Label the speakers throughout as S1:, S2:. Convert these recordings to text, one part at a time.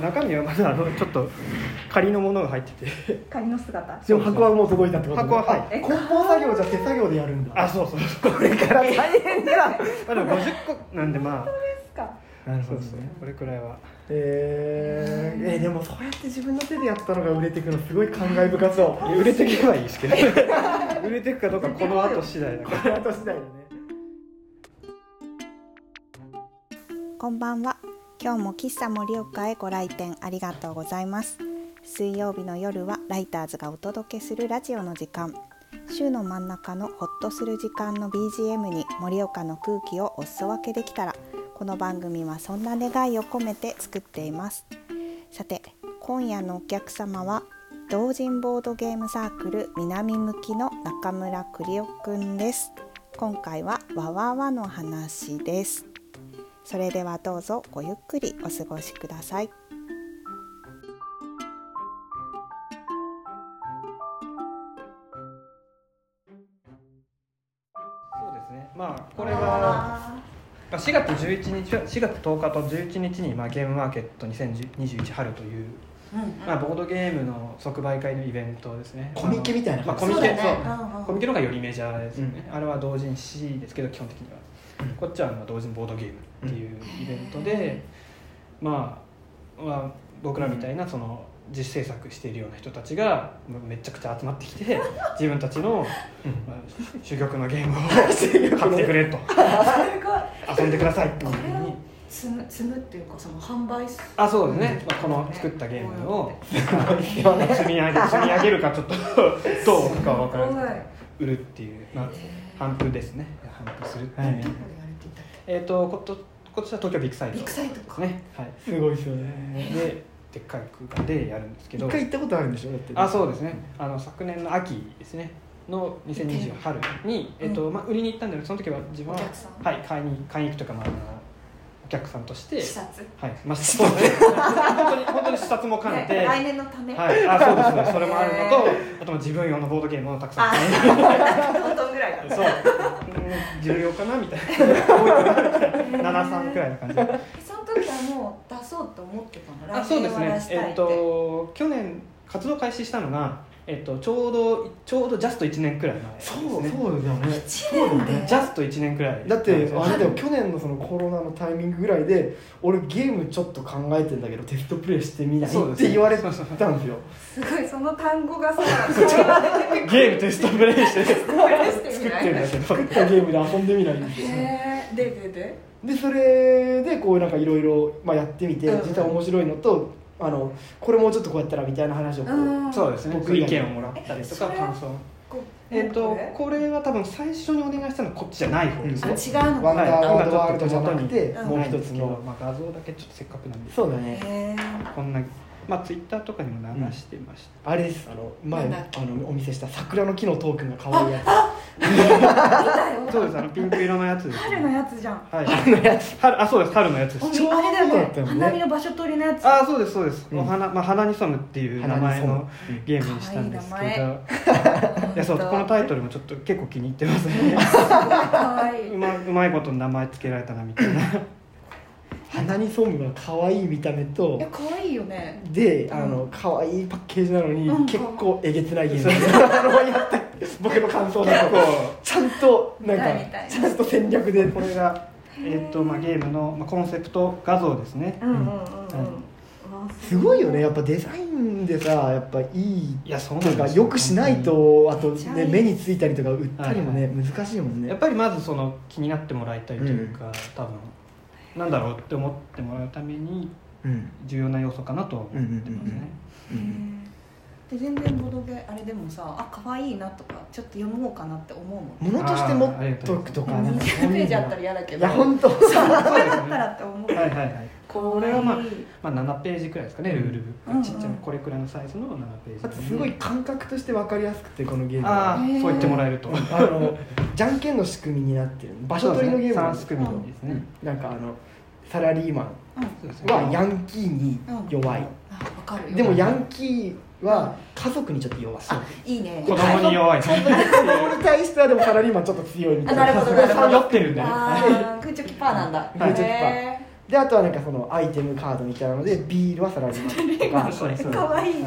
S1: 中身はまだあのちょっと仮のものが入ってて。
S2: 仮の姿。
S3: でも箱はもう届いたってことね。
S1: 箱ははい。
S3: あ梱包作業じゃ手作業でやるんだ。
S1: あそうそう。そう
S3: これから。大変じゃん
S1: まあでも50個なんでまあ。
S2: ですか。
S3: なる
S1: そう。ですね。これくらいは。
S3: えー、えーでもそうやって自分の手でやったのが売れていくのすごい感慨深そう。
S1: 売れていけばいいですけど 売れていくかどうかこの後次第だから。
S3: これ後次第だね。
S2: こんばんは今日も喫茶盛岡へご来店ありがとうございます。水曜日の夜はライターズがお届けするラジオの時間。週の真ん中のホッとする時間の BGM に盛岡の空気をお裾分けできたらこの番組はそんな願いを込めて作っています。さて今夜のお客様は同人ボードゲームサークル南向きの中村栗夫くんです。今回はわわわの話です。それではどうぞごゆっくりお過ごしください。
S1: そうですね。まあこれはまあ4月11日4月10日と11日にまあゲームマーケット2021春というまあボードゲームの即売会のイベントですね。
S3: コミケみたいな
S1: まあコミケそう。コミケの方がよりメジャーですよね、あれは同人誌ですけど基本的には、
S3: うん
S1: こっちはまあ同人ボードゲームっていうイベントで、まあ、まあ僕らみたいなその実制作しているような人たちがめちゃくちゃ集まってきて 自分たちの、まあ、珠玉のゲームを 買ってくれと。遊んでくださいっていうふうに。
S4: 積む積むっていうかその販売す
S1: あそうですね、まあ、この作ったゲームを積み上げ積み上げるかちょっとどうかわからない。売るっていう、まあ、頒布ですね頒布するってい。う、
S3: はい。
S4: どこでやれていたっ
S1: えっ、とこと今年は東京ビッグサイト。
S4: ビッグサイトか。
S1: ね。はい。
S3: すごいですよね。
S1: ででっかい空間でやるんですけど。
S3: 一回行ったことあるんでしょ？だって。
S1: あそうですね。あの昨年の秋ですね。の2020春に、えっとまあ、売りに行ったんだけどその時は自分ははい買いに買いに行くとか、まあ、お客さんとして
S4: 視察。
S1: はい。まあそうですね。本当に本当に視察も兼ねて、
S4: ね来年のため。
S1: はい、あそうですそうですそれもあるのと
S4: へ
S1: あとまあ自分用のボードゲームをたくさん
S4: あ
S1: 買いに
S4: トントンぐらいだ。
S1: そう。うん重要かなみたいな。多いかなみたいな73くらいな感じ。で
S4: その時はもう出そうと思ってたの？
S1: あそうですね。えっと去年活動開始したのが、えっと、ちょうどちょうどジャスト1年くらい前です
S3: そう
S1: ね
S3: そうだよね。
S4: 一年で？
S1: ジャスト1年くらい。
S3: だってあれだよ
S1: はい
S3: 去年のそのコロナのタイミングぐらいで俺ゲームちょっと考えてんだけどテストプレイしてみない
S1: そうです
S3: って言われたん
S1: そう
S3: ですよ。
S4: すごいその単語がさ
S1: ゲームテストプレイして作
S4: る。プレイしてみ
S1: ってるんだけど
S3: 作ったゲームで遊んでみないんですよ。
S4: ででで？
S3: でそれでこうなんかいろいろやってみて
S4: うん。
S3: 実は面白いのとあのこれもうちょっとこうやったらみたいな話をこう
S4: うん。
S1: そうですね。
S3: 僕
S1: 意見をもらったりとか感想。えっと
S4: これ？
S1: は多分最初にお願いしたのはこっちじゃない方ですね
S4: あ違うの
S3: ワンダー
S1: はい
S3: ワールドワールドじゃなくて
S4: うん。
S3: もう一つの
S1: まあ、画像だけちょっとせっかくなんで。
S3: そうだね。
S1: こんなまあツイッターとかにも流してました、
S3: あれです。あの前あのお見せした桜の木のトークンが可愛いや
S4: 見たよ
S1: そうですあのピンク色のやつです、
S4: 春のやつじゃん。
S1: はい。
S3: つのやつ。
S1: 春あそうです春のやつです。
S4: お
S3: ちょうど
S4: あれだよ
S3: ね。
S4: ね花見の場所取りのやつ。
S1: あそうですそうです、
S3: うん。
S1: お花まあ花に染むっていう名前のゲームにしたんですけど。
S4: い
S1: やそうこのタイトルもちょっと結構気に入ってますね。
S4: う
S1: まうまいこと名前つけられたなみたいな
S3: 鼻にソムが可愛い見た目と
S4: いや可愛いよね。
S3: で
S4: うん。
S3: あの可愛いパッケージなのに
S4: うん。
S3: 結構えげつないゲー
S1: そう。
S3: ムあのやって僕の感想だとちゃんとなんかちゃんと戦略で
S1: これが、えっとまあ、ゲームの、まあ、コンセプト画像ですね。
S4: うんうんうん。うん。うわ
S3: すごいよね。やっぱデザインでさやっぱいい
S1: いやそうなんですよ。
S3: よくしないとあとね目についたりとか売ったりもね
S1: は
S3: 難しいもんね。
S1: やっぱりまずその気になってもらいたいというか、多分なんだろうって思ってもらうために
S3: うん。
S1: 重要な要素かなとは思ってますね、
S3: うん
S4: で全然ボドゲあれでもさあ可愛いなとかちょっと読もうかなって思うもん
S3: ものとして持っとくとか。なん。かそう
S4: 20ページあったら嫌だけ
S3: い
S4: ど
S3: や本当。
S4: そうだったらって思う。
S1: はいはいはい。これはまあまあ、7ページくらいですかねルールブック、
S4: うん。
S1: ちっちゃいこれくらいのサイズの7ページ。
S3: あとすごい感覚として分かりやすくてこのゲーム
S1: あ
S3: は。
S1: あ
S4: へー
S1: そう言ってもらえると。
S3: あのじゃんけんの仕組みになってる。場所取りのゲームなんです
S1: 3組ですね、
S3: なんかあのサラリーマンはヤンキーに弱い、
S4: あわかる。よ
S3: でもヤンキーは家族にちょっと弱い、
S4: あいいね。
S1: 子供に弱い
S3: 子供に対してはでもサラリーマンちょっと強いみたいな。
S4: あ なるほど
S1: 酔ってるんでね。
S4: あーグーチョキパーなんだ。
S3: グーチョキパー。
S4: へ
S3: であとはなんかそのアイテムカードみたいなのでビールはサラリーマンとか。
S4: かわいい。
S3: っ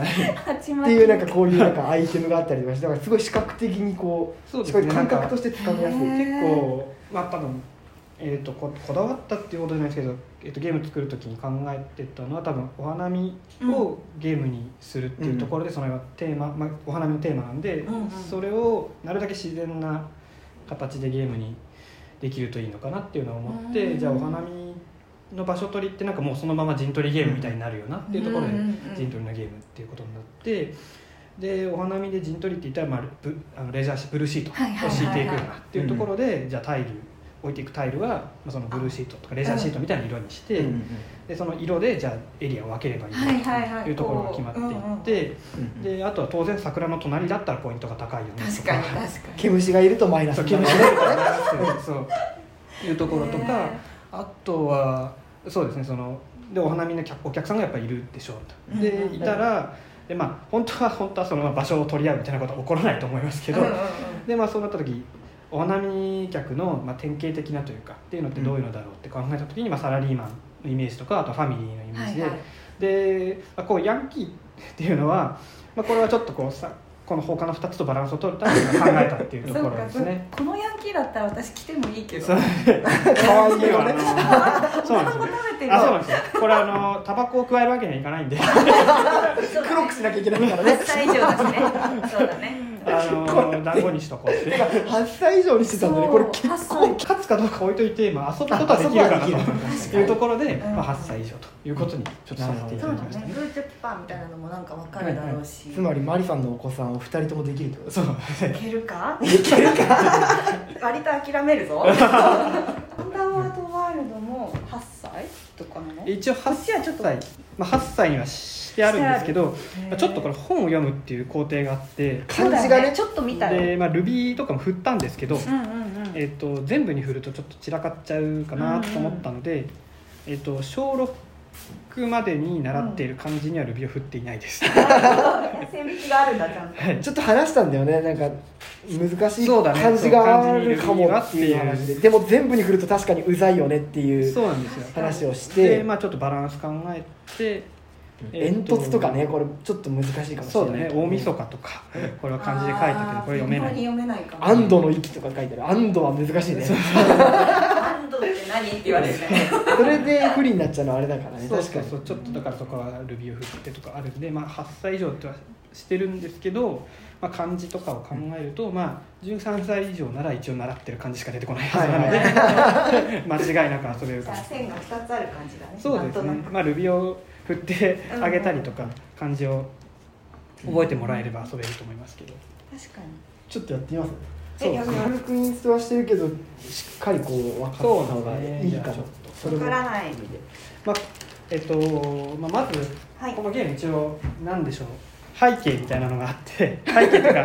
S3: ていうなんかこういうなんかアイテムがあったりとかしてだからすごい視覚的にこう
S1: そうね。
S3: すごい感覚としてつかみやすい。
S1: 結構まあ多分えー、とここだわったっていうことじゃないですけど、えー、とゲーム作る時に考えてたのは多分お花見をゲームにするっていうところで、それはテーマ、まあ、お花見のテーマなんで、
S4: うんうん。
S1: それをなるだけ自然な形でゲームにできるといいのかなっていうのを思って、
S4: うん。
S1: じゃあお花見の場所取りってなんかもうそのまま陣取りゲームみたいになるよなっていうところで
S4: うんうんうん
S1: 陣取りのゲームっていうことになってでお花見で陣取りって言ったら、まあ、ブあのレジャーシブルーシートを敷いていくよなっていうところで、じゃあタイル置いていくタイルは、まあ、そのブルーシートとかレジャーシートみたいな色にして、
S3: うん。
S1: でその色でじゃあエリアを分ければいい
S4: はいはいはい。
S1: というところが決まっていって、
S3: うん
S1: であとは当然桜の隣だったらポイントが高いよねと
S4: 確かに確かに。
S3: 毛虫がいるとマイナス
S1: そう
S3: になる
S1: 気持ち悪いと思いますけどそういうところとか
S4: へ
S1: あとはそうですねそのでお花見の客お客さんがやっぱいるでしょうと。でいたらでまあ本当は本当はそのまあ場所を取り合うみたいなことは起こらないと思いますけど、
S4: うんうんうん。
S1: でまあそうなった時お花見客の、まあ、典型的なというかっていうのってどういうのだろうって考えた時に、まあ、サラリーマンのイメージとかあとファミリーのイメージで、
S4: はいはい。
S1: で、まあ、こうヤンキーっていうのは、まあ、これはちょっとこうさこの他の2つとバランスを取るために考えたっていうところですね。
S4: このヤンキーだったら私来てもいいけど。
S1: そ う
S3: 可愛いよね
S1: あのそうなんですよ。ね
S4: 食べてる
S1: あそうなんですよ。これあのタバコを加えるわけにはいかないんで。
S3: 黒くしなきゃいけないからね。
S4: 8歳以上だしね。そうだね
S1: あの団子にしとこうって。
S3: てか8歳以上にしてたんだね。これ結
S4: そう
S3: 構
S1: 勝つかどうか置いといて、まあ、遊ぶことはできるかなと。いうところで、
S4: うん
S1: まあ、8歳以上ということにちょっとさせていた
S4: そう
S1: だきました。ね
S4: だね。グーチョキパーみたいなのもなんかわかるだろうし。
S3: つまりマリさんのお子さんお二人ともできるってこと。
S1: そう。
S4: いけるか？
S3: いけるか？
S4: 割と諦めるぞ。アンダーワードワールドも8歳とかなの？
S1: 一応
S4: こっちはちょ
S1: 8
S4: っと
S1: 歳、まあ、8歳にはしてあるんですけどまあちょっとこれ本を読むっていう工程があって
S3: 漢字がね。
S4: そうだよちょっと見たよ。
S1: で、まあ、Ruby とかも振ったんですけど、
S4: うんうんうん。
S1: えっと全部に振るとちょっと散らかっちゃうかなと思ったので、えっと小6までに習っている漢字には Ruby を振っていないです、
S4: 線引きがあるんだちゃんと。
S1: はい。
S3: ちょっと話したんだよね。なんか難しい
S1: そうだね。
S3: 漢字があるかもっていう話で。でも全部に振ると確かにうざいよねっていう
S1: そうなんですよ。
S3: 話をして。
S1: でまあちょっとバランス考えて
S3: 煙突とかねこれちょっと難しいかもしれない。
S1: そうだね。大晦日とかこれは漢字で書いたけどこれ読めない。
S4: 読めないかも。
S3: 安堵の息とか書いてある。安堵は難しいね。
S4: 安堵って何って言われるね
S3: それで不利になっちゃうのはあれだからね。
S1: そう
S3: 確かに。
S1: そうちょっとだからそこは Ruby を振ってとかあるんで、まあ、8歳以上ってはしてるんですけど、まあ、漢字とかを考えると、まあ、13歳以上なら一応習ってる漢字しか出てこないはずなので、間違いなく遊べる
S4: じ
S1: かも。
S4: ゃあ線が2つある感じだね。
S1: そうですね。まあ Ruby を振ってあげたりとか漢字を覚えてもらえれば遊べると思いますけど。
S4: 確かに。
S3: ちょっとやってみます？
S4: えやる
S3: 軽くインストはしてるけどしっかりこう分かった方がいいかも。
S1: そうですね
S3: それも。
S4: わからない
S1: まあえっと、まあ、まず
S4: はい。
S1: このゲーム一応何でしょう？背景みたいなのがあって 背景というか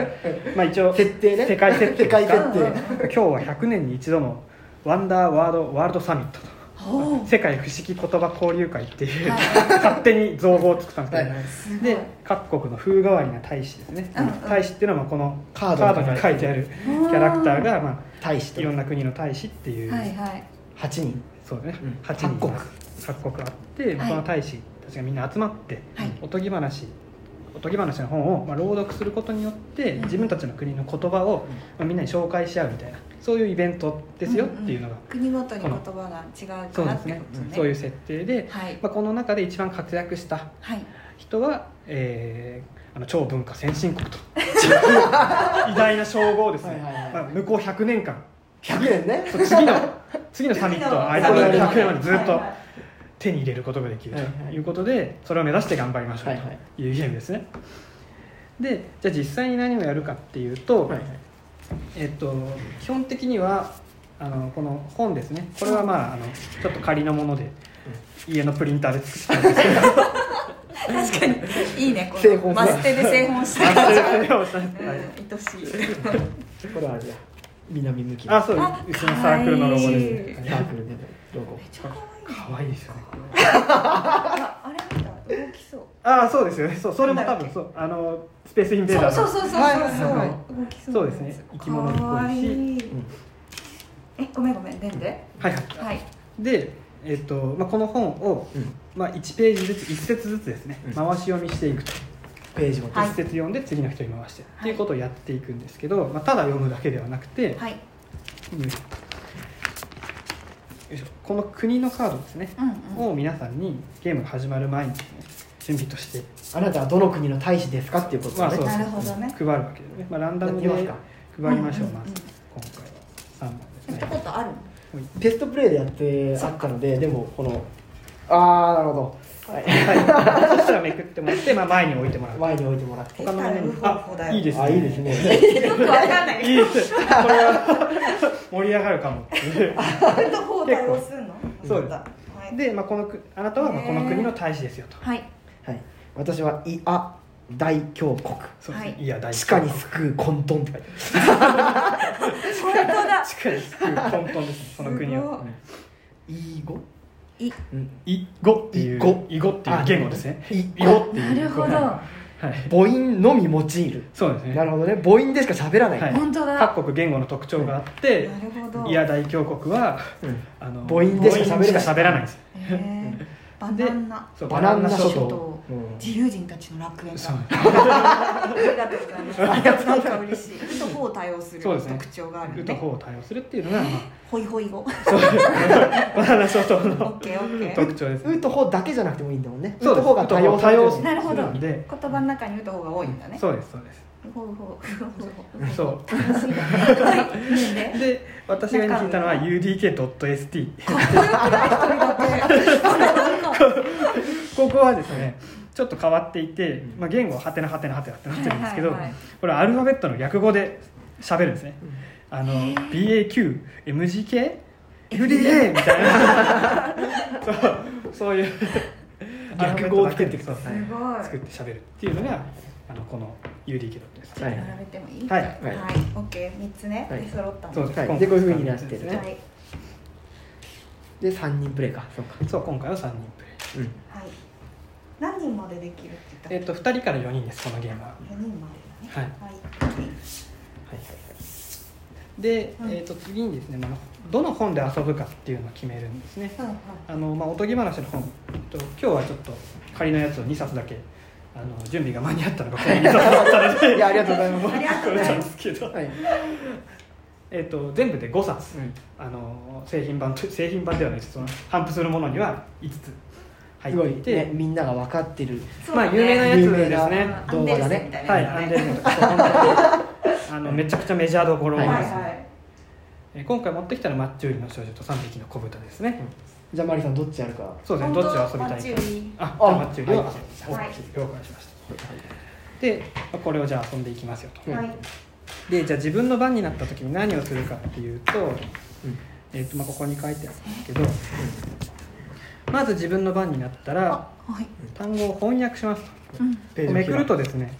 S1: まあ一応
S3: 設定ね。
S1: 世界設定
S3: 世界設
S4: うん
S3: 定
S1: 今日は100年に一度のワンダーワードワールドサミットと 世界不思議言葉交流会っていう、
S4: はい。
S1: 勝手に造語を作ったんですけど、で各国の風変わりな大使ですね、大使っていうのはまあこの
S3: カードに
S1: 書いてあるキャラクターが、まあ、
S3: 大使と
S1: いろんな国の大使っていう、
S4: はいはい。
S3: 8人。
S1: そうね、
S3: うん。
S1: 8人。
S3: 各国。
S1: 各国あって、まあ
S4: はい
S1: この大使たちがみんな集まって、
S4: はい。
S1: おとぎ話おとぎ話の本をまあ朗読することによって
S4: うん。
S1: 自分たちの国の言葉をまあみんなに紹介し合うみたいなそういうイベントですよっていうのが、
S4: 国ごとに言葉が違うからって
S1: そうですね。
S4: ことね
S1: そういう設定で、
S4: はい。
S1: まあ、この中で一番活躍した
S4: はい。
S1: 人は、えーあの超文化先進国と。偉大な称号をですね、
S3: はいはいはい。
S1: まあ、向こう100年間。
S3: 100年ね。
S1: そう次の次のサミットの間
S3: の
S1: 100年までずっと
S4: はいはい
S1: 手に入れることができる
S3: はいはい。
S1: ということでそれを目指して頑張りましょう
S3: はいはい。
S1: というゲームですね。でじゃあ実際に何をやるかっていうと,、
S3: はいはい
S1: えっと基本的にはあのこの本ですね。これはまああのちょっと仮のもので家のプリンターで作ったんですけど。
S4: 確かに。いいねこのマステで製本した。
S1: あ
S4: 感じ愛しい。
S3: これはあれだ南向きの
S1: あそう
S4: あ
S1: うちのサークルのロゴです
S3: サークルでのロゴ
S4: めっちゃ可愛い。
S1: 可愛いですよ。ね
S4: ああれ？動きそう。
S1: ああそうですよね。そうそれも多分そう。あのスペースインベーダーの。
S4: そうそうそうそう。そう
S3: はい
S4: 動きそう
S1: そうですね。生き物っぽいし。
S4: えごめんごめん。でんで
S1: はいはい。
S4: はい。
S1: でえっとまあ、この本を、
S3: うん。
S1: まあ、1ページずつ1節ずつですね、
S3: うん。
S1: 回し読みしていくと。
S3: ページも
S4: はい。
S1: 一節読んで次の人に回してっていうことをやっていくんですけど、まあ、ただ読むだけではなくて、
S4: はい
S1: この国のカードですね、
S4: うんうん。
S1: を皆さんにゲームが始まる前にですね準備として
S3: あなたはどの国の大使ですかっていうことだね、
S1: まあそうです
S4: なるほどね。
S1: 配るわけですね、まあ、ランダムで配りましょう、
S4: うんうんう。ん
S1: まず今回は。3本です
S4: やった
S1: ね
S4: ことあるの？
S3: テストプレイでやってあったのででもこのああなるほど、はい、
S1: はい、そしたらめくってもらって、まあ、前に置いてもらう。
S3: 前に置いてもらって。
S1: 他の面に
S4: 手からウホウホだよ
S1: いいですね。
S3: あいいですね。
S4: よくわかんない。
S1: いいですこれは盛り上がるかも。っていう
S4: どこを対応するの？
S1: そうです。
S4: はい
S1: で、まあ、このくあなたはまあこの国の大使ですよと。
S4: はい。
S3: はい。私はイア大教国。
S1: そうですね、
S4: はい。
S1: い、や大
S3: 地下に救う混沌って書いてあ
S4: 本当だ。
S1: 地下に救う混沌ですその国を
S4: すご
S3: るイ語
S4: い。
S3: うん
S1: イ語っていう。
S3: イ語
S1: っていう言語ですね。
S3: イ
S1: イ語っていう。
S4: なるほど。
S1: はい。
S3: 母音のみ用いる。
S1: そうですね。
S3: なるほどね。母音でしか喋らない、
S1: はい。
S4: 本当だ。
S1: 各国言語の特徴があって
S4: なるほど。
S1: イヤ大教国は
S3: うん。
S1: あの
S3: 母音でしか喋
S1: らないんです。
S4: へー。バナナ。
S1: そう
S3: バナナ諸
S1: 諸
S3: 島
S4: 自由人たちの楽園だ ありがとうございます。なんか嬉しい「う」と「ほ」を対応する
S1: そうですね。
S4: 特徴がある
S1: うとを対応するっていうのが、ま
S4: ホイホイ語
S1: あ、そうバナナ諸島
S4: オ
S1: の
S4: ッケーオッケー。
S1: 特徴ですね。
S3: うとほだけじゃなくてもいいんだもんね。
S1: そうです。
S3: とほが多様されてる。
S4: なるほど。言葉の中に「う」と「ほ」が多いんだね。
S1: そうですそうです。
S4: ほうほうほうほう
S1: そう。
S4: 楽しい。なはいいいね
S1: で私が今聞いたのは udk.st
S4: こ
S1: こはですねちょっと変わっていて、まあ、言語はハテナハテナハテナってなってるんですけど、
S4: はいはいはい。
S1: これアルファベットの略語で喋るんですね。あの BAQMGK FDA みたいな。そうそういう。
S3: 略語をつけてくだ
S1: そう
S3: さい
S4: すごい。
S1: 作って喋るっていうのがあのこの UDK です
S3: はい
S4: 並べてもいい。
S1: はい。
S4: はい。オッケー。三つね。
S3: はい。
S4: で揃ったの。
S1: そうです、
S3: はい。でこういう風になってる
S1: ね。
S4: はい。
S3: で3人プレイか。そうか。
S1: そう今回は3人プレイ。
S3: うん。
S4: はい何人までできるって言った
S1: えっ、と2人から4人ですこのゲームは。
S4: 4人までだね。
S1: はい。
S4: はい。
S3: はいはい
S1: で、
S4: うん。
S1: えー、と次にですね、まあ、どの本で遊ぶかっていうのを決めるんですね。
S4: はいはい。
S1: あの、まあ、おとぎ話の本と今日はちょっと仮のやつを2冊だけあの準備が間に合ったのがこの2冊だったので。
S3: いやありがとうございます。
S4: ありがとうございます
S1: ですけど、
S3: はい。
S1: えー、と全部で5冊、
S3: うん。
S1: あの製品版と製品版ではないです。その頒布するものには5つ入
S3: すごい
S1: っていて、
S3: ねみんなが分かってる。
S1: まあ有名なやつですね。
S4: アンデルセンみたいな
S1: はい、アンデルセンとかそう本当にあのめちゃくちゃメジャーどころです、
S3: はい
S4: はい。はい
S1: えー今回持ってきたのはマッチ売りの少女と3匹の子豚ですね、
S3: じゃあマリさんどっちやるか。
S1: そうですね。どっちを遊びたいか。
S4: マッチ売り。
S1: あ
S3: あ
S1: マッチ売り。を遊びたい
S4: はい。
S1: OK 了解しました。でまあこれをじゃあ遊んでいきますよと。
S4: はい。
S1: でじゃあ自分の番になった時に何をするかっていうと,、
S3: うん。
S1: えーとまあ、ここに書いてあるんですけどまず自分の番になったら
S4: あはい。
S1: 単語を翻訳します。
S4: うん。
S1: めくるとです。ね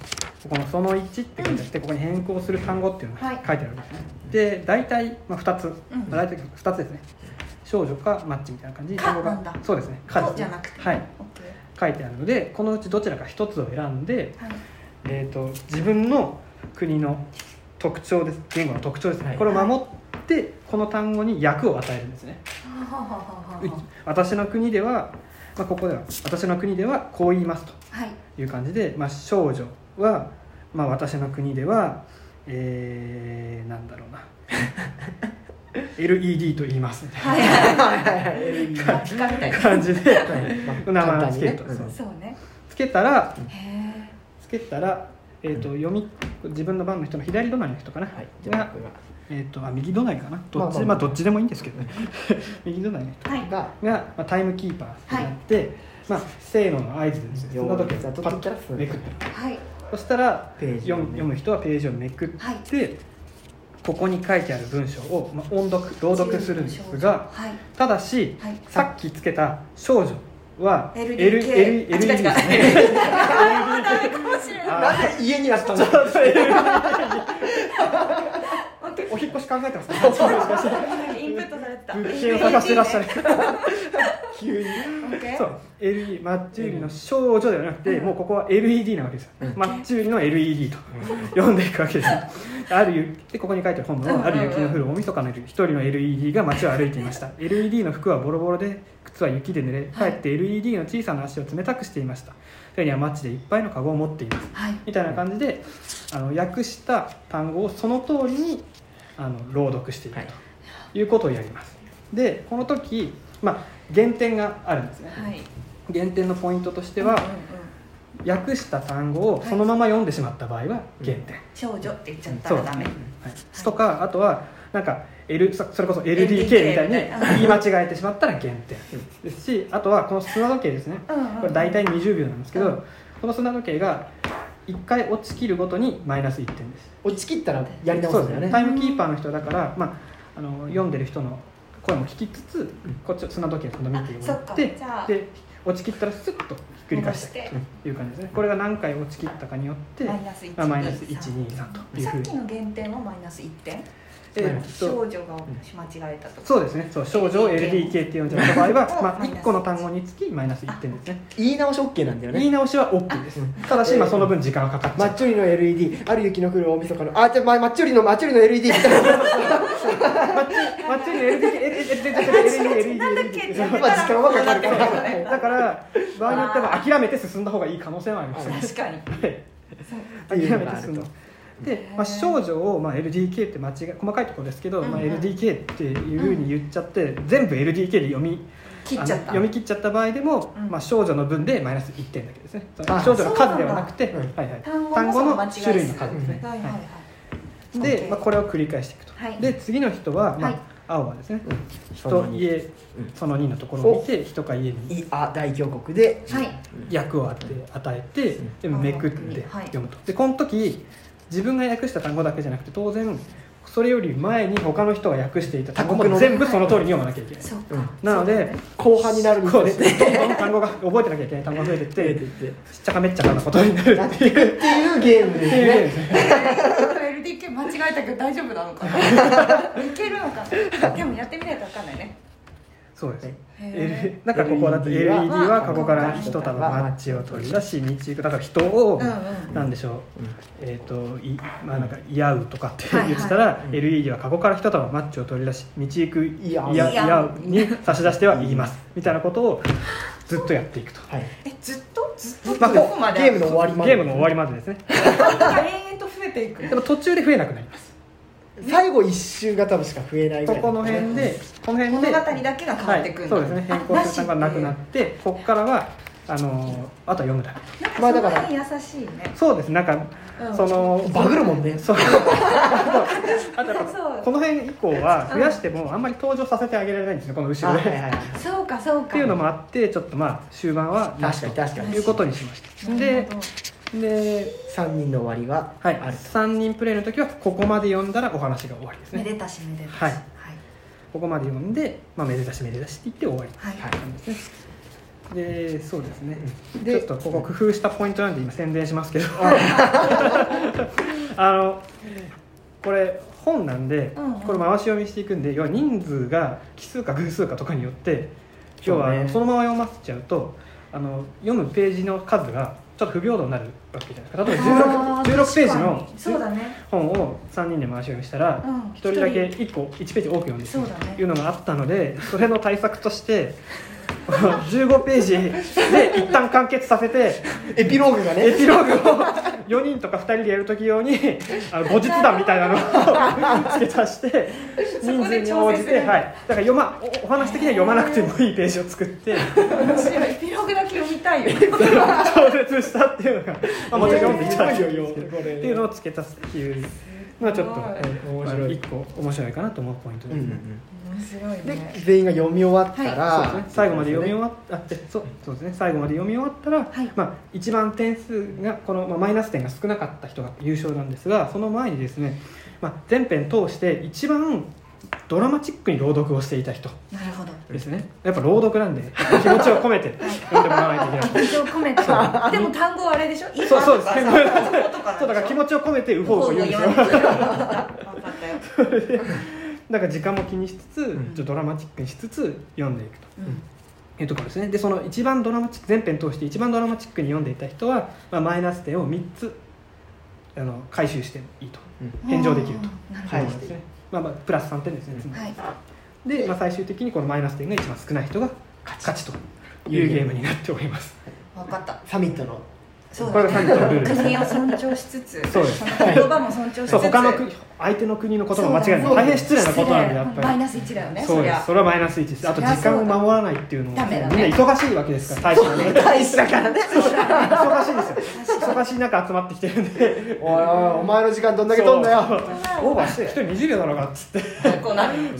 S1: ここの「その1」って書いてあってここに変更する単語っていうのが
S4: はい
S1: 書いてあるんですね、で大体、まあ、2つ、
S4: うん。
S1: まあ、大体2つですね。少女かマッチみたいな感じ。に単語が。そうですね。か
S4: じゃなくて。
S1: はい。書いてあるのでこのうちどちらか1つを選んで、
S4: ーはい。
S1: えー、と自分の国の特徴です。言語の特徴ですね、
S3: はい。
S1: これを守ってこの単語に訳を与えるんですね私の国では、まあ、ここでは私の国ではこう言いますと
S4: はい。
S1: いう感じで、まあ、少女は、まあ、私の国ではえー、なんだろうな。LED と言います。みたい。
S4: はいはいはい。
S1: 感じで
S3: ま
S1: 名
S3: あ簡単にね
S1: 前をつけると、
S3: うん
S1: そう。
S4: そうね。
S1: つけたら
S4: へ
S1: つけたら、えー、と読み自分の番の人の左隣の人かな、
S3: はい。じゃあ
S1: が
S3: 僕が
S1: えー、とあ右隣かな？どっち,、
S3: まあ
S1: どっちでもいいんですけどね。右隣の人
S3: が
S1: が、まあ、タイムキーパーになって、まあ、せーのの合図でですねその時パッとめくって。
S4: はい。
S1: そしたら
S3: ページ
S1: 読む人はページをめくって、
S4: はい。
S1: ここに書いてある文章を、まあ、音読朗読するんですが
S4: はい。
S1: ただし、
S4: はい。
S1: さっきつけた少女は LED ですね
S4: な
S3: んで家にあったん だ
S4: オッケー
S1: お引っ越し考えてますね。
S4: インプットされてた。
S1: 物件を探してらっしゃる。
S3: 急に。
S1: そう。LED マッチ売りの少女ではなくて、もうここは LED なわけですよ、マッチ売りの LED と読ん。でいくわけですよ。ある雪でここに書いてある本文は、ある雪の降る大晦日の夜一人の LED が街を歩いていました。LED の服はボロボロで靴は雪で濡れかえって LED の小さな足を冷たくしていました。手にはマッチでいっぱいのカゴを持っています。
S4: はい。
S1: みたいな感じであの訳した単語をその通りにあの朗読していく
S3: はい。
S1: ということをやります。でこの時、まあ、減点があるんですね、
S4: はい。
S1: 減点のポイントとしては、
S4: うんうんうん。
S1: 訳した単語をそのまま読んとまった場合は減点、
S4: 少女って言っちゃったらダメ。
S1: はい、とかあとはなんか L そそれこそ LDK みたいに言い間違えてしまったら減点。ですしあとはこの砂時計ですね。これ大体20秒なんですけど、
S4: うん。
S1: この砂時計が1回落ちきるごとにマイナス1点です。
S3: 落ちきったらやり直すんだよね。
S1: タイムキーパーの人だから、まあ、あの読んでる人の声も聞きつつ、こっち砂時計今度見てもらっ
S4: あそ
S1: て
S4: っか。じゃあ
S1: で落ちきったらスッとひっくり返して。という感じですね。これが何回落ちきったかによって
S4: マイナス1
S1: まあ、マイナス123というふうに。
S4: さっきの減点はマイナス1点？
S1: えーっと
S4: 少女が間違えたとか。
S1: そうですね。そう少女を LDK って呼んじゃった場合は、まあ、
S4: マイナス。
S1: 1個の単語につきマイナス1点ですね。
S3: 言い直し OK なんだよね。
S1: 言い直しは OK です。ただし、まあ、その分時間がかかっちゃう。
S3: マッチョリの LED ある雪の降る大晦日の。あじゃあまマッチョリのマッチョリの LED みたいな。
S1: マッチに LDK
S4: なんだっけ
S3: 時間はかかるから
S1: だから場合によっては諦めて進んだ方がいい可能性はありますね
S4: 確かに
S1: 諦めて進んだで、まあ、少女を、まあ、LDK って間違い細かいところですけど、まあ、
S4: うん。うん
S1: LDK っていうふうに言っちゃって、全部 LDK で読み
S4: 切っちゃった。
S1: 読み切っちゃった場合でも、
S4: うん。
S1: まあ、少女の分でマイナス1点だけですね。
S3: あ
S1: 少女の数ではなくて、はいはい、
S4: 単語
S1: の種類の数ですね、
S4: はいはいはい。
S1: で、まあ、これを繰り返していくと、
S4: はい。
S1: で次の人は、まあ
S4: はい。
S1: 青はですね、
S3: その二
S1: 人家その2のところを見て人か家に
S3: いあ大峡谷で。
S4: はい。
S1: 役を与え与えてでめくって
S4: はい。
S1: 読むと。でこの時自分が訳した単語だけじゃなくて当然それより前に他の人が訳していた単語
S3: 他国の
S1: も全部その通りに読まなきゃいけない、なので
S3: 後半になるにつれて
S1: どんどん単語が覚えてなきゃいけない単語が増えてっ
S3: て
S1: て
S3: いって。
S1: しっちゃかめっちゃかなことになる
S3: なっていくっていうゲームですね。
S4: LDK 間違えたけど大丈夫なのかな。いけるのかな。でもやってみないと分かんないね
S1: そうです、
S4: へ
S1: L なんかここだと
S3: LED
S1: LED
S3: は
S1: は過去から一束マッチを取り出し道行くだから人を、なんでしょう、えっ、といまあなんか「いやう」とかって言ってたら、LED は過去から一束マッチを取り出し道行く「いや
S3: いや
S1: いやう」に差し出しては言います。みたいなことをずっとやっていくと。
S3: はい。
S4: えずっと？ずっと
S1: まあ
S4: どこまで
S3: ゲームの終わりまで。
S1: ゲームの終わりまでですね。
S4: が延々と増えていく。
S1: でも途中で増えなくなります
S3: 最後一周が多分しか増えないぐらい
S1: ここの辺でこの辺で
S4: 物語だけが変わっていくんだ、
S1: はい、そうですね。変更する単語がなくなってここからはあのあとは読むだけ。
S4: なんか
S3: まあだから
S4: 優しいね。
S1: そうです。なんか、
S4: うん。
S1: その
S3: バグるもんね。
S1: そう。あと
S4: そう。
S1: この辺以降は増やしてもあんまり登場させてあげられないんですねこの後ろで、
S3: あはいはいはい。
S4: そうかそうか。
S1: っていうのもあってちょっとまあ終盤はなし
S3: 確かに確かに。
S1: ということにしました。
S4: なる
S1: で
S4: ほど
S1: で、
S3: 3人の終わりは
S1: はい、
S3: ある
S1: 3人プレイの時はここまで読んだらお話が終わりですね。
S4: めでたしめでたし。
S1: はい。
S4: はい。
S1: ここまで読んで、まあ、めでたしめでたしって言って終わり。
S4: はい。
S3: はい。
S1: なんですねでそうですね。
S3: で
S1: ちょっとここ工夫したポイントなんで今宣伝しますけど。あのこれ本なんで、
S4: うんうん。
S1: これ回し読みしていくんで要は人数が奇数か偶数かとかによって要は
S3: そうね。
S1: そのまま読ませちゃうとあの読むページの数がちょっと不平等になるわけじゃないですか。例えば
S4: あ
S1: 16, 16ページの
S4: そうだね。
S1: 本を3人で回し読みしたら、
S4: うん。
S1: 1人だけ1個1ページ多く読んで
S4: そうだね。
S1: いうのがあったのでそれの対策として 15ページ。で一旦完結させて
S3: エピローグがね。
S1: エピローグを4人とか2人でやるとき用にあの後日談みたいなのを 付け足して人数に応じて、はい、だから読まおお話的には読まなくてもいいページを作って。
S4: 面白いエピローグだけ読みたいよ。
S1: 超絶したっていうのが、まあ、もちろん読んでいただきっていうのを付け足すっていうのはちょっと
S4: すごい。
S3: 面白い。
S1: まあ一個面白いかなと思うポイントですね。
S4: 面白い
S3: で
S4: ね
S3: 全員が読み終わったら、
S1: ですね、最後まで読み終わったあでそうそうですね。最後まで読み終わったら、
S4: はい。
S1: まあ、一番点数がこの、まあ、マイナス点が少なかった人が優勝なんですがその前にですね、まあ、全編通して一番ドラマチックに朗読をしていた人
S4: なるほど。
S1: ですね。やっぱ朗読なんで気持ちを込めて 読んでもらわないといけない。
S4: 愛情込めて。でも単語はあれでしょ？
S1: そうそうです。
S4: そう
S1: だから気持ちを込めてウホウホ言うんですよ。
S4: 分かったったよ
S1: だから時間も気にしつつ、
S3: ん。
S1: ちょっとドラマチックにしつつ読んでいくと。
S4: うん。
S1: いうところですね。でその一番ドラマチック全編通して一番ドラマチックに読んでいた人は、まあ、マイナス点を3つあの回収してもいいと。返上できると。
S4: なるほど。
S3: はい
S1: ですね、まあ、まあプラス3点ですね、つまり。
S4: はい。
S1: で、まあ、最終的にこのマイナス点が一番少ない人が勝ち。と。いうゲームになっております。
S4: 分かった。
S3: サミットの。
S4: そう
S1: これがサミットのルールです
S4: 国を尊重しつつ
S1: そうです。
S4: の言葉も尊重しつつ。
S1: そう他の国相手の国のことが間違いない大変失礼なことなんでやっぱり。
S4: マイナス1だよね
S1: そうです。それはマイナス1です。あと時間を守らないっていうのもみんな忙しいわけですから大使はね。
S3: 大使だからね。
S1: 忙しいですよ。忙しい中集まってきてるんで。
S3: おいおいお前の時間どんだけ取んだよ。
S1: オーバーして一人20秒だろうがっつって。
S4: こうなるオ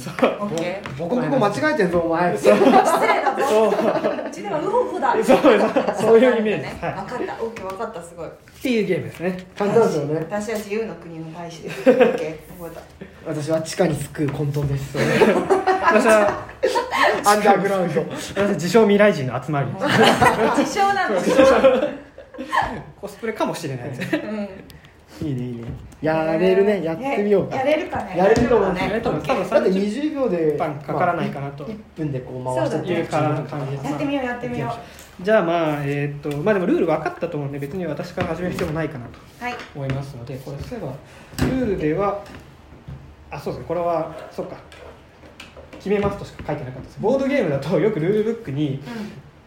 S4: ッケー
S3: 母国語間違えてんぞお前。
S4: 失礼だぞ。
S1: そう。
S4: うちではウホウホだ。
S1: そう。いうイメージ
S4: 分かったオッケー分かったすごい。
S1: っていうゲームですね。
S3: 簡単ですよね。
S4: 私は自由の国の大使です オッケー覚え
S3: 私は地下に救う混沌です。
S1: 私は
S3: アンダーグラウンド。
S1: 私は自称未来人の集まり。
S4: た自称なんだ。
S1: コスプレかもしれない。ですね
S4: うん。
S3: いいねいいね。やれるね。やってみようか。
S4: やれるかね。
S3: やれると思います
S1: ね。多分多分
S3: だって
S1: 30
S3: 20秒で
S1: 分かからないかなと。
S3: 1分でこう回して
S1: いう。感じです。
S4: やってみようやってみよ
S1: じゃあまあえーっとまあでもルール分かったと思うんで別に私から始める必要もないかなと
S4: うはい。
S1: 思いますのでこれそういえばルールではあそうですねこれはそうか決めますとしか書いてなかったです。ボードゲームだとよくルールブックに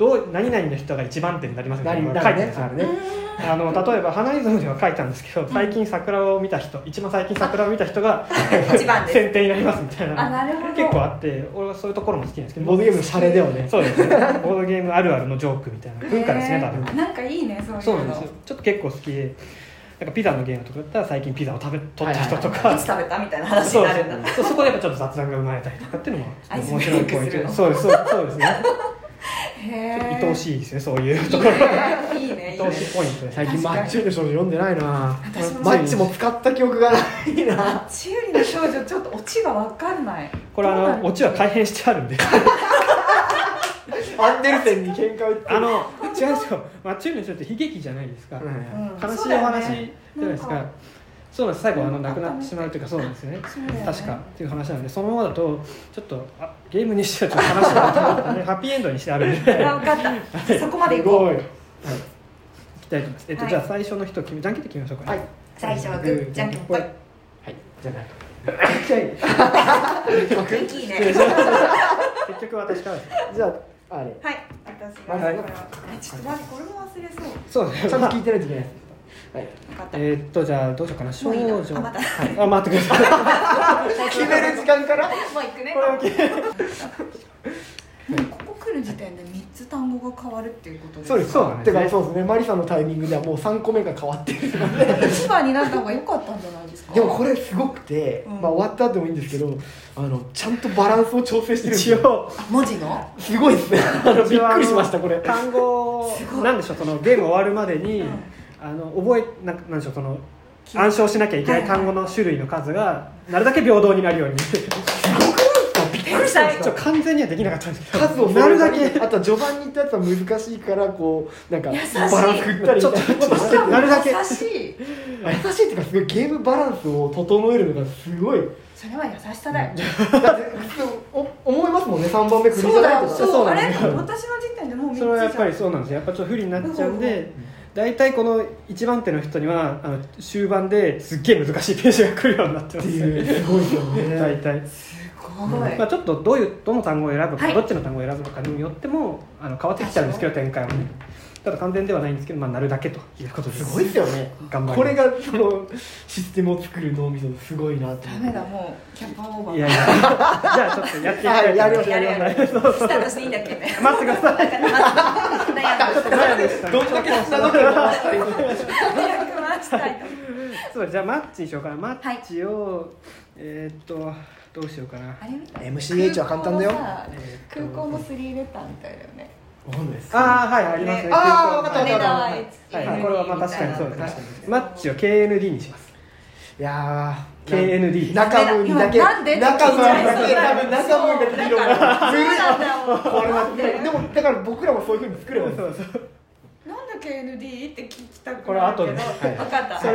S1: どう何々の人が一番手になりますみたいなのが書いてある
S3: ね。
S1: あの例えば花イズムでは書いたんですけど最近桜を見た人一番最近桜を見た人が 先手になりますみたいな。結構あって俺はそういうところも好きなんですけど
S3: ボードゲームのシャレだよね
S1: そうですねボードゲームあるあるのジョークみたいな文化ですね多分。
S4: なんかいいねそういうの。
S1: そうなんですよ。ちょっと結構好きでなんかピザのゲームとかだったら最近ピザを食べ取った人とか、
S4: いつ食べたみたいな話になるんだ。
S1: そうそこでやっぱちょっと雑談が生まれたりとかっていうのも面白いポイントそうですそうそうですね愛おしいですねそういうところ。
S4: いいね
S1: 愛おしいポイントです
S3: 最近マッチューの少女読んでないな。
S4: 私も
S3: マッチも使った記憶がないな。
S4: チューリの少女ちょっとオチが分かんない。
S1: これあのオチは改変してあるんで。
S3: アンデルセンに喧嘩売って
S1: あの違うんですよ。マッチュールにちょっと悲劇じゃないですか、
S3: うん。
S4: うん
S1: 悲しいお話じゃないですか
S4: そう
S1: なんです。最後あの
S4: うん
S1: 亡くなってしまうというかそうなんですよね。
S4: ね。
S1: 確かっていう話なんでそのままだとちょっとあゲームにしてはちょっと話が ハッピーエンドにしてあるんで。
S4: あ分かった。そこまです行こ
S3: う
S1: いきたいと思います。えっと、
S4: はい。
S1: じゃあ最初の人決めじゃんけんで決めましょうか、ね。
S3: はい。
S4: 最初はグーじゃんけんぽい。
S3: はい。じゃない
S4: 元気いいね。
S1: 結局私から。
S3: じゃああれ。
S4: はい。私が。
S3: はい。
S4: ちょっと待ってこれも忘れそう。
S1: そう。
S3: ちゃんと聞いてないといけないですはい。
S1: えーっとじゃあどうしようかな。少女。
S4: なあまた。
S1: あ待ってください。
S3: 決める時間から？
S4: もう行くね。
S1: これを決め
S4: もうここ来る時点で三つ単語が変わるっていうことです
S1: そうです。そう。なんですね。
S3: てかそうですね。マリさんのタイミングではもう3個目が変わってる
S4: 一番になった方が良かったんじゃないですか？
S3: でもこれすごくて、
S4: うん。
S3: まあ、終わった後もいいんですけどあのちゃんとバランスを調整してるんですよ。
S1: 一応
S4: あ文字の？
S3: すごいですね。あのびっくりしましたこれ。
S1: 単語
S4: すごい。
S1: なんでしょうそのゲーム終わるまでに、
S4: うん
S1: あの覚えなんなんでしょうその暗唱しなきゃいけない単語の種類の数がなるだけ平等になるように。
S4: 天才
S1: ちょ完全にはできなかったんですけど。
S3: 数を
S1: なるだけ。
S3: あと序盤に言ったやつは難しいからこうなんかバランス振ったり。みたいなことしてて
S1: なるだけ。
S4: 優しい。
S3: 優しいっていうかすごいゲームバランスを整えるのがすごい。
S4: それは優しさだよ。
S3: だって普通お思いますもんね3番目振りじ
S4: そうだ
S3: と
S4: そうあれ
S1: そうなんですよ。
S4: 私の時点でもう
S1: それはやっぱりそうなんですよ。やっぱちょっと不利になっちゃうんで大体この一番手の人にはあの終盤ですっげえ難しいページが来るようになってます
S3: っていうすごいですよね。
S1: 大体、
S4: すごい。
S1: まあ、ちょっとどういうどの単語を選ぶか、
S4: はい。
S1: どっちの単語を選ぶのかによってもあの変わってきちゃうんですけど展開ただ完全ではないんですけど、まあ、なるだけということです。
S3: すごいですよね。
S1: 頑張ります。
S3: これがそのシステムを作る脳みそすごいなって。
S4: ダメだもうキャパオーバー。
S1: いやいや。じゃあちょっとやっていきたいと思います。
S3: はいやりましょう
S4: やるやる
S1: そう。そう
S4: スタートしていいんだっけ。ね
S1: 待ってください。
S4: 悩んだ
S1: 悩んでした
S3: どんだけ砂時計回したらいいの？
S4: 早く回したいと
S1: そうじゃあマッチにしようかな。マッチを、えーっとどうしようかな。
S3: MCH は簡単だよ。
S4: 空港のスリーレターみたいだよね。
S1: ああはいありますね。
S3: ね。あーわかった
S4: 羽田は
S1: はい、はい、これはまあ確かにそうです。ねマッチを KND にします。
S3: いやー
S1: KND
S3: 中分にだけ中分だけ多分中分だけ色が
S4: そうなんだよ。
S3: これはでもだから僕らもそういうふうに作ればいい
S1: そうそう
S4: なんで KND って聞きたくないけど。
S1: これ後で
S4: 分
S3: はい
S4: かった。
S1: それ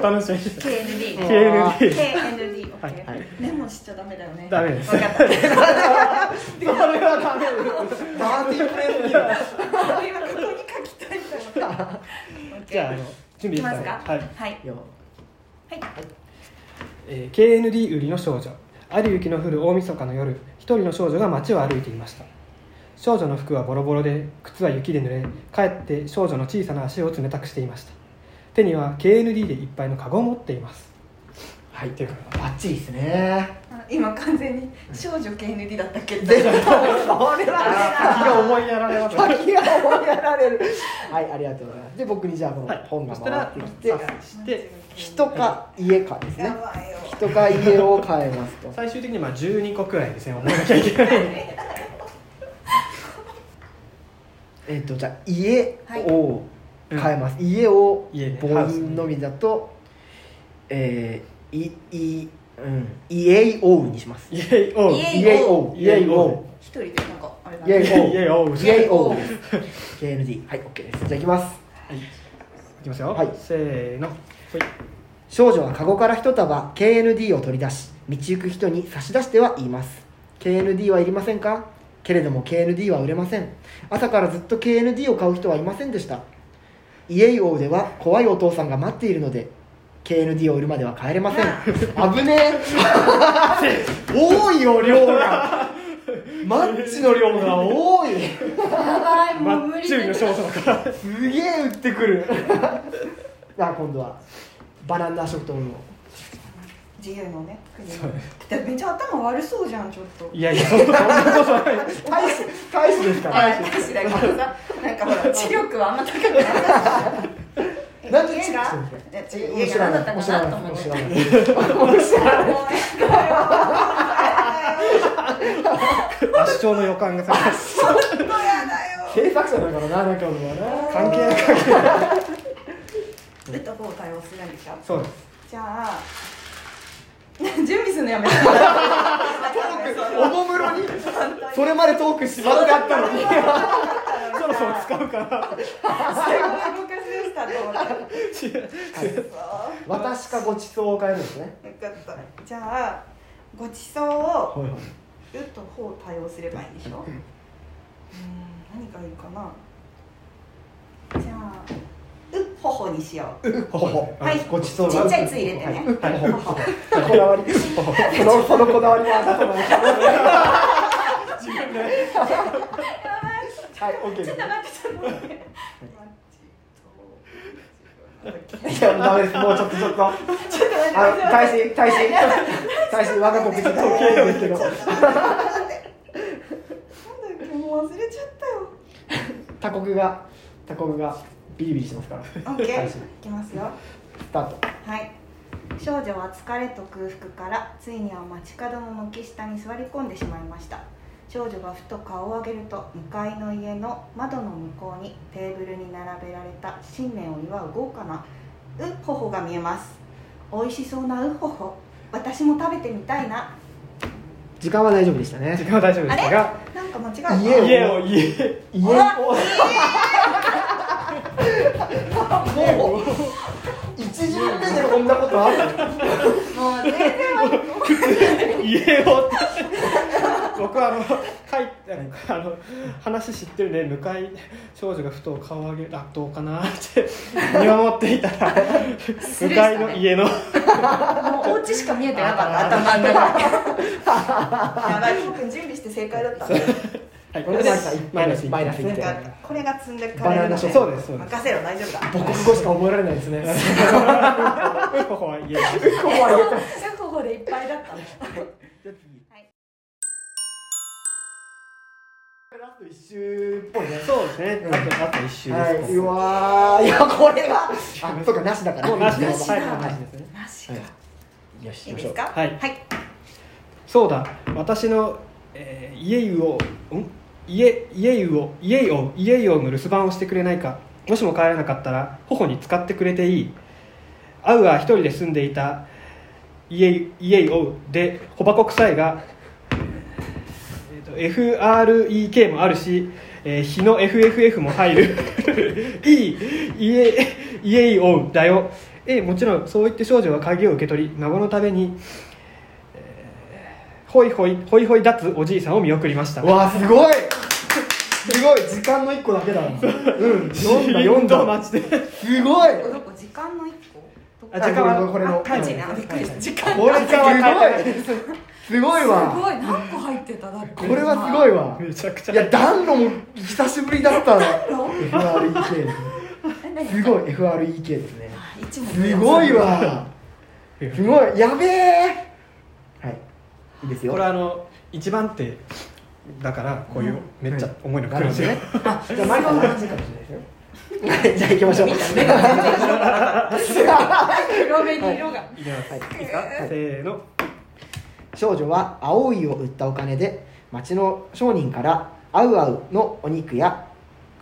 S1: 楽しみに
S4: KND ね
S1: KND
S4: KND メモしちゃダメだよね。
S1: ダメです。
S4: 分かった。
S3: それはダメです。ダーティープレースに
S4: 今ここに書きたいと思った。OK
S1: じゃああの準備
S4: いきますか？
S1: はい、
S4: はい。
S3: よ
S4: はい
S1: えー KND 売りの少女。ある雪の降る大晦日の夜一人の少女が街を歩いていました。少女の服はボロボロで靴は雪で濡れかえって少女の小さな足を冷たくしていました。手には KND でいっぱいのカゴを持っています。
S3: はい
S1: っていうか
S3: バッチリですね。
S4: あ今完全に少女 KND だったっけ？ど
S3: でそれ
S1: 先が思いやられます
S3: 先が思いやられる。はいありがとうございます。で僕にじゃあこの
S1: はい。
S3: 本が回ってきて
S1: 察して
S3: 人か家かですね。人か家を変えますと。
S1: 最終的にまあ12個くらいですね思わなきゃいけない。
S3: えっ、とじゃあ家を変えます、家を
S1: 家ね
S3: 母音のみだとえー、いいうん。家をにします。
S1: イエイオウ
S4: イエイ
S3: 家を家を
S4: 一人でなんかあれだ
S3: イエイオウ
S1: イエイオウ
S3: 家をです。KND はい OK です。じゃあいきます。
S1: はい。いきますよ、
S3: はい。
S1: せーの
S3: 少女はカゴから一束 KND を取り出し道行く人に差し出しては言います。KND はいりませんか？けれども KND は売れません。朝からずっと KND を買う人はいませんでした。家王では怖いお父さんが待っているので KND を売るまでは帰れません。危ねえ。多いよ量が。マッチの量が多い。
S1: マ
S4: う無理
S1: ッチ売りの少女だから。
S3: すげえ売ってくるじゃあ今度はバナナ食堂の。
S4: 自由のね国でめっちゃ頭悪そうじゃんちょっと。
S1: いやいやそんなことない。
S3: 大使大使ですから。
S4: あ私だけどさ。なんかほら知力はあんま高くない。
S3: なんで知力
S4: 家が？何だったかなと思って。
S3: 知らない。知らない
S1: 圧勝の予感がさ
S3: 制作者だからな中野はな
S1: 関係な。い関係ない
S4: 打った方を対応するんでしょ？
S1: そうです。
S4: じゃあ 準備するのやめて
S3: おもむろにそれまでトークしまってあったのに。
S1: そろそろ使うから
S4: すごい昔でしたと思って
S3: 私かごちそうを変えるんですね。
S4: よかった。じゃあごちそうを打った方を対応すればいいんでしょ？うん何がいいかな？じゃあうっほほにしよう。
S3: ほほ。
S4: はい。
S3: ごちそう
S4: ちっちゃい「つ」入れてね。
S3: こだわりそのそのこだわりはあなたのはい、オッケー
S4: ちょっと待ってちょっと待って
S3: い。や、ダメです。もうちょっとちょっと。あの、大使、大使、大使、我が国ですけど。
S4: なんだっけもう忘れちゃったよ
S3: 他国が、他国がビリビリしてますから。
S4: オッケー。い。きますよ。
S3: スタート。
S4: はい。少女は疲れと空腹からついには街角の軒下に座り込んでしまいました。少女がふと顔を上げると向かいの家の窓の向こうにテーブルに並べられた新年を祝う豪華なウッホホが見えます。美味しそうなウッホホ私も食べてみたいな。
S3: 時間は大丈夫でした
S1: 時
S3: ね。
S1: 間は大丈夫でしたが
S4: なんか間違えた。
S3: 家を
S1: 家を。家
S3: 家を。もう。一巡目でこんなことある。
S4: もう全然わかん
S1: 家をって。僕はあの書いてあの話知ってるんで向かい少女がふと顔を上げるあどうかなって見守っていたら向かいの家の。
S4: もうお家しか見えてなかった。頭の中 やばい。僕準備して正解だった
S1: はい。
S3: これで
S1: マイナス
S3: マイナス
S1: 1
S3: 一点。
S4: なんかこれが積んでるので。
S1: そうですそうです。
S4: 任せろ大丈夫だ
S3: 母国語しか覚えられないですね。
S1: ここは家
S3: 怖い。
S4: シャホでいっぱいだったの
S3: ラスト一周っぽいね。
S1: そうですねあとあと一周です、
S3: はい、うわーいやこれがあそうかなしだから
S1: もうなしです
S3: は
S1: はいい
S3: は
S1: ないしですね
S4: なしか
S3: はいよし
S4: いいですか
S1: はい
S4: はい
S1: そうだ私の、えー家湯をん家家湯を家湯を家湯をの留守番をしてくれないかもしも帰らなかったら頬に使ってくれていい。アウは一人で住んでいた家湯家湯をで小箱臭いが、えーと FREK もあるしえー日の FFF も入る。いい家家を追うだよ。えもちろんそう言って少女は鍵を受け取り孫のために、えー、ほいほいほいほい立つおじいさんを見送りました。
S3: わすごい！すごい時間の一個だけだな。うん読んだ読んだ。
S1: 待ちです
S3: ごい。
S4: どこ時間の一個？
S1: あ時間は
S3: これの
S4: あマジねあびっくりした。時間
S3: これすごい。すごいわ。
S4: すごい。何個入ってた？だって。
S3: これはすごいわ。
S1: めちゃくちゃ。
S3: いや暖炉も久しぶりだったの。
S4: ロ
S3: FREK ですね。すごい FREK ですね。すごいわ。すごいやべえはい。いいですよ。
S1: これあの一番手だからこういうめっちゃ重いの来るんですよ、
S3: あじゃあマイクの話かもしれないですよ。はいじゃあ行きましょう。
S4: 黒目に色が
S1: いきます、
S3: はい。
S1: いい。ですかせーの。
S3: 少女は青いを売ったお金で町の商人からアウアウのお肉や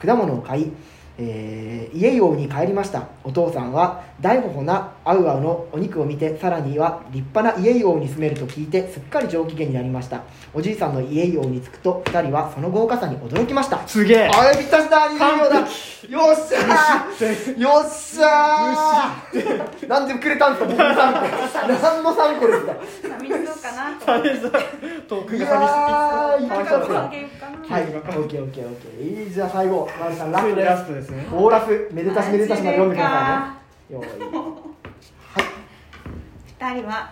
S3: 果物を買い、えー家用に帰りました。お父さんは大頬なアウアウのお肉を見てさらには立派な家用に住めると聞いてすっかり上機嫌になりました。おじいさんの家用に着くと2人はその豪華さに驚きました。
S1: すげえ。
S3: あれぴったしだ20秒だよっしゃー。よっしゃー。なんでくれたんですか僕3個何の3個ですか。
S4: 寂しそうかなと思って。
S3: い
S1: 遠くが寂し
S3: いかった
S4: あげよう。かな
S3: はい、オッケーオッケーオッケー。いいじゃあ最後、マリさんラスト
S1: ラ
S3: です。
S1: ストですね。
S3: オーラス、めでたしめでたしまで読んでくださいね。よーい。
S4: 二人は、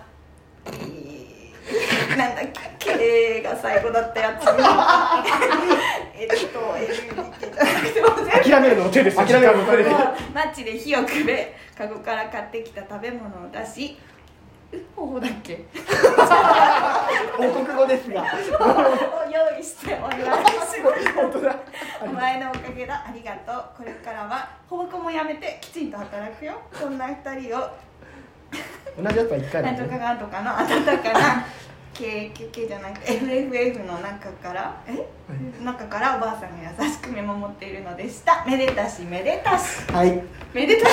S4: えー、なんだっけ、綺麗が最後だったやつに、えっと、えー、じゃなくても全部
S1: 諦めるのを手です
S3: 諦めるのを手です
S4: マッチで火をくべ、カゴから買ってきた食べ物を出し、う方法だっけ？
S3: 報告後ですが。
S4: を用意してお祝いします。
S3: 本当だ。
S4: お前のおかげだ、ありがとう。これからは、放課もやめて、きちんと働くよ。こんな二人を
S3: 同じやつは一回だ
S4: なんとか
S3: ね。
S4: なんとかの温かな KQK じゃなくて FFF の中からえ？中からおばあさんが優しく見守っているのでした。めでたしめでたし。
S3: はい。
S4: めでたし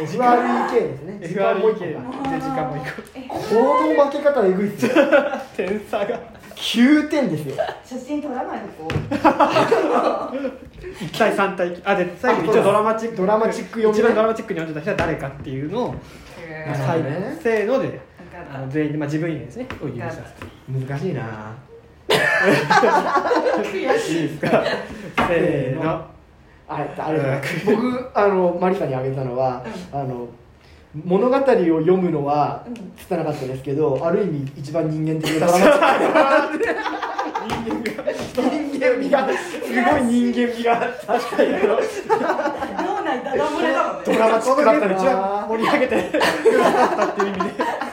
S3: FREK ですね。時間もう一個。
S1: FREK
S3: か
S1: で時間もいく
S3: 行動負け方えぐいっすよ。
S1: 点差が。
S3: 9点ですよ。
S4: 写真撮らないでこう
S1: 1対3対あで最後に一応ドラマチック。
S3: ドラマチック読
S1: 一番ドラマチックに読んでた人は誰かっていうのを、
S3: なるほどね
S1: せーのであの全員で、まあ、自分以外ですねを指さす
S3: 難しいな。
S4: 悔しい。
S1: いいですか？せーの。
S3: あれあれ。僕あのマリさんにあげたのは、あの物語を読むのは
S4: うん。
S3: 拙なかったですけど、ある意味一番人間的なドラマチック。人間味がすごい人間味が確かに
S4: 脳内ダダ漏れだもん
S3: ドラマチックだったな
S1: 一番盛り上げてくださったっていう意味で。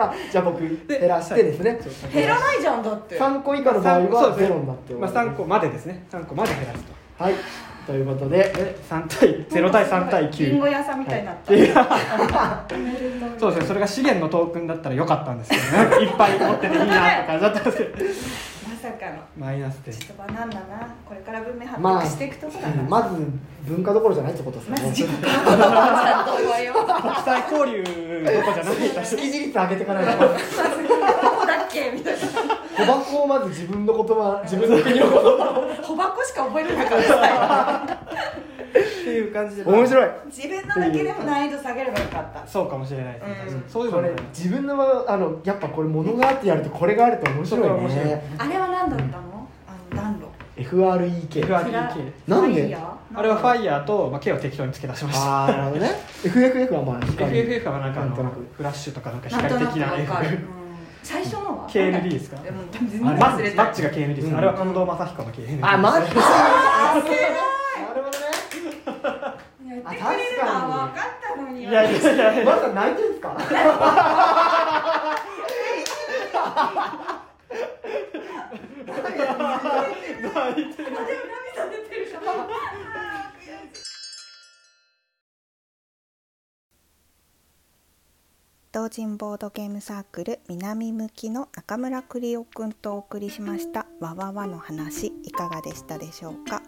S3: あじゃあ僕減らしてですね。
S4: 減らないじゃんだって。
S3: 3個以下の場合はゼロになって
S1: まあ、
S3: ます。
S1: 3個までですね。3個まで減らすと。
S3: はい。ということで
S1: で3対0対3対
S4: リンゴ
S1: 9
S4: 屋さんみたいになった、
S1: い。や そうですね。それが資源のトークンだったらよかったんですけどね。いっぱい持ってていいなとかだったんですけど
S4: まさかの。
S1: マイナス点。
S4: ちょっとバナナなこれから文明発
S3: まあ
S4: 達していくとこだな、
S3: うんまず文化どころじゃないってことですよね。
S4: まず自己ちゃんと覚えようど
S1: 国際交流どこじゃない
S3: 識字率上げていかないと。
S4: こだっけみたいな。
S3: 小箱をまず自分の言葉自分の国の言葉
S4: 小箱しか覚えれなかった
S1: っていう感じで
S3: 面白い。
S4: 自分のだけでも難易度下げればよかった。
S1: そうかもしれないですね、
S4: うん。
S1: そういうね
S3: 自分のあのやっぱこれ物があってやるとこれがあると面白いね。
S4: あれは何だったの？あの暖炉
S3: FREK
S1: FREK
S3: なんで？
S1: あれはファイヤーと、まあ、K を適当に付け出しました。
S3: ああなるほどね。FFF はまあ光。
S1: FFF はなんかあの
S3: なんとなく。
S1: フラッシュとかなんか光的な F
S4: うん。最初のは
S1: ？KND ですか？マッチが KND です、
S3: うん
S1: あれは近藤正彦の KND
S3: あマジで
S4: あーすごい
S3: なるほどね
S4: やってくれるのは分かったのに。
S1: いやいやいやいや。
S3: まだ泣いてんすか？
S4: あでも涙出てるか
S2: 同人ボードゲームサークル南向きの中村栗夫くんとお送りしました。わわわの話いかがでしたでしょうか？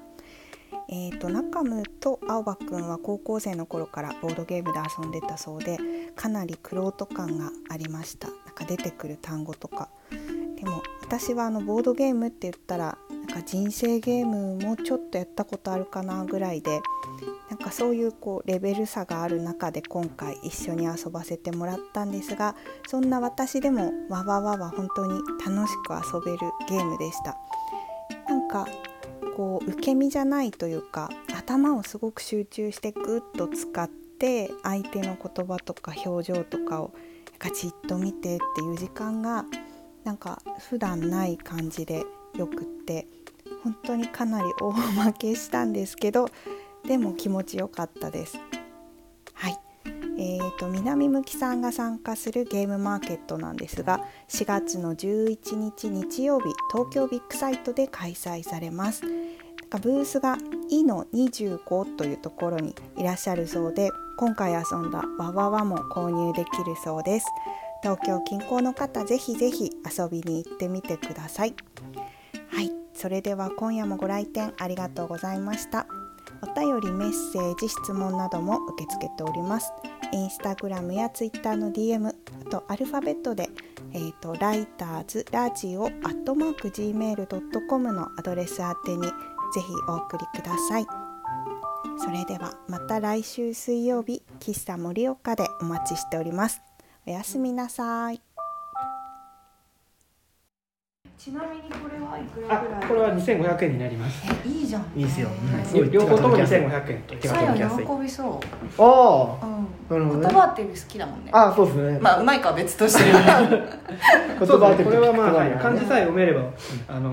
S2: えー、と中ムと青葉くんは高校生の頃からボードゲームで遊んでたそうでかなり玄人感がありました。なんか出てくる単語とか。ででも私はあのボードゲームって言ったらなんか人生ゲームもちょっとやったことあるかなぐらいでなんかそういうこうレベル差がある中で今回一緒に遊ばせてもらったんですがそんな私でもわわわは本当に楽しく遊べるゲームでした。なんかこう受け身じゃないというか頭をすごく集中してグッと使って相手の言葉とか表情とかをガチッと見てっていう時間がなんか普段ない感じでよくって本当にかなり大負けしたんですけどでも気持ちよかったです。はいえーと、南向きさんが参加するゲームマーケットなんですが4月の11日日曜日東京ビッグサイトで開催されます。ブースが「いの25」というところにいらっしゃるそうで今回遊んだわわわも購入できるそうです。東京近郊の方ぜひぜひ遊びに行ってみてください。はいそれでは今夜もご来店ありがとうございました。お便りメッセージ質問なども受け付けております。インスタグラムやツイッターの DM あとアルファベットでえーと、ライターズラジオアットマーク Gmail.com のアドレス宛てにぜひお送りください。それではまた来週水曜日喫茶盛岡でお待ちしております。おやすみなさい。
S4: ちなみにこれはいく
S1: あ
S4: らぐらい？
S1: これは2500円になります。
S4: えいいじゃん。
S3: いいですよ。
S4: えー
S3: すごい
S1: 両方とも2500円と
S3: 手が
S4: さや
S3: 届きやすい。
S4: 喜びそう、
S3: あ
S4: うん、
S3: なるほどね。
S4: 言葉って好きだもんね。
S3: ああそうですね。
S4: まあうまいかは別として。
S1: そうですね。これはまあ、漢字さえ読めれば、あの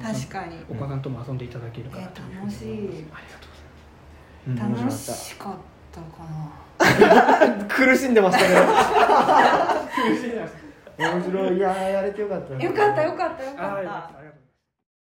S1: ー
S4: 確かに。
S1: お子さんとも遊んでいただけるかな
S4: え
S1: という
S4: 楽しい。
S1: ありがとう
S3: うん。面
S4: 楽
S3: 白かっ
S4: しかったかな。
S3: た 苦しんでましたね
S1: ございます
S3: 面白い。いやーやれてよかった。
S4: よかったよかったよか
S1: った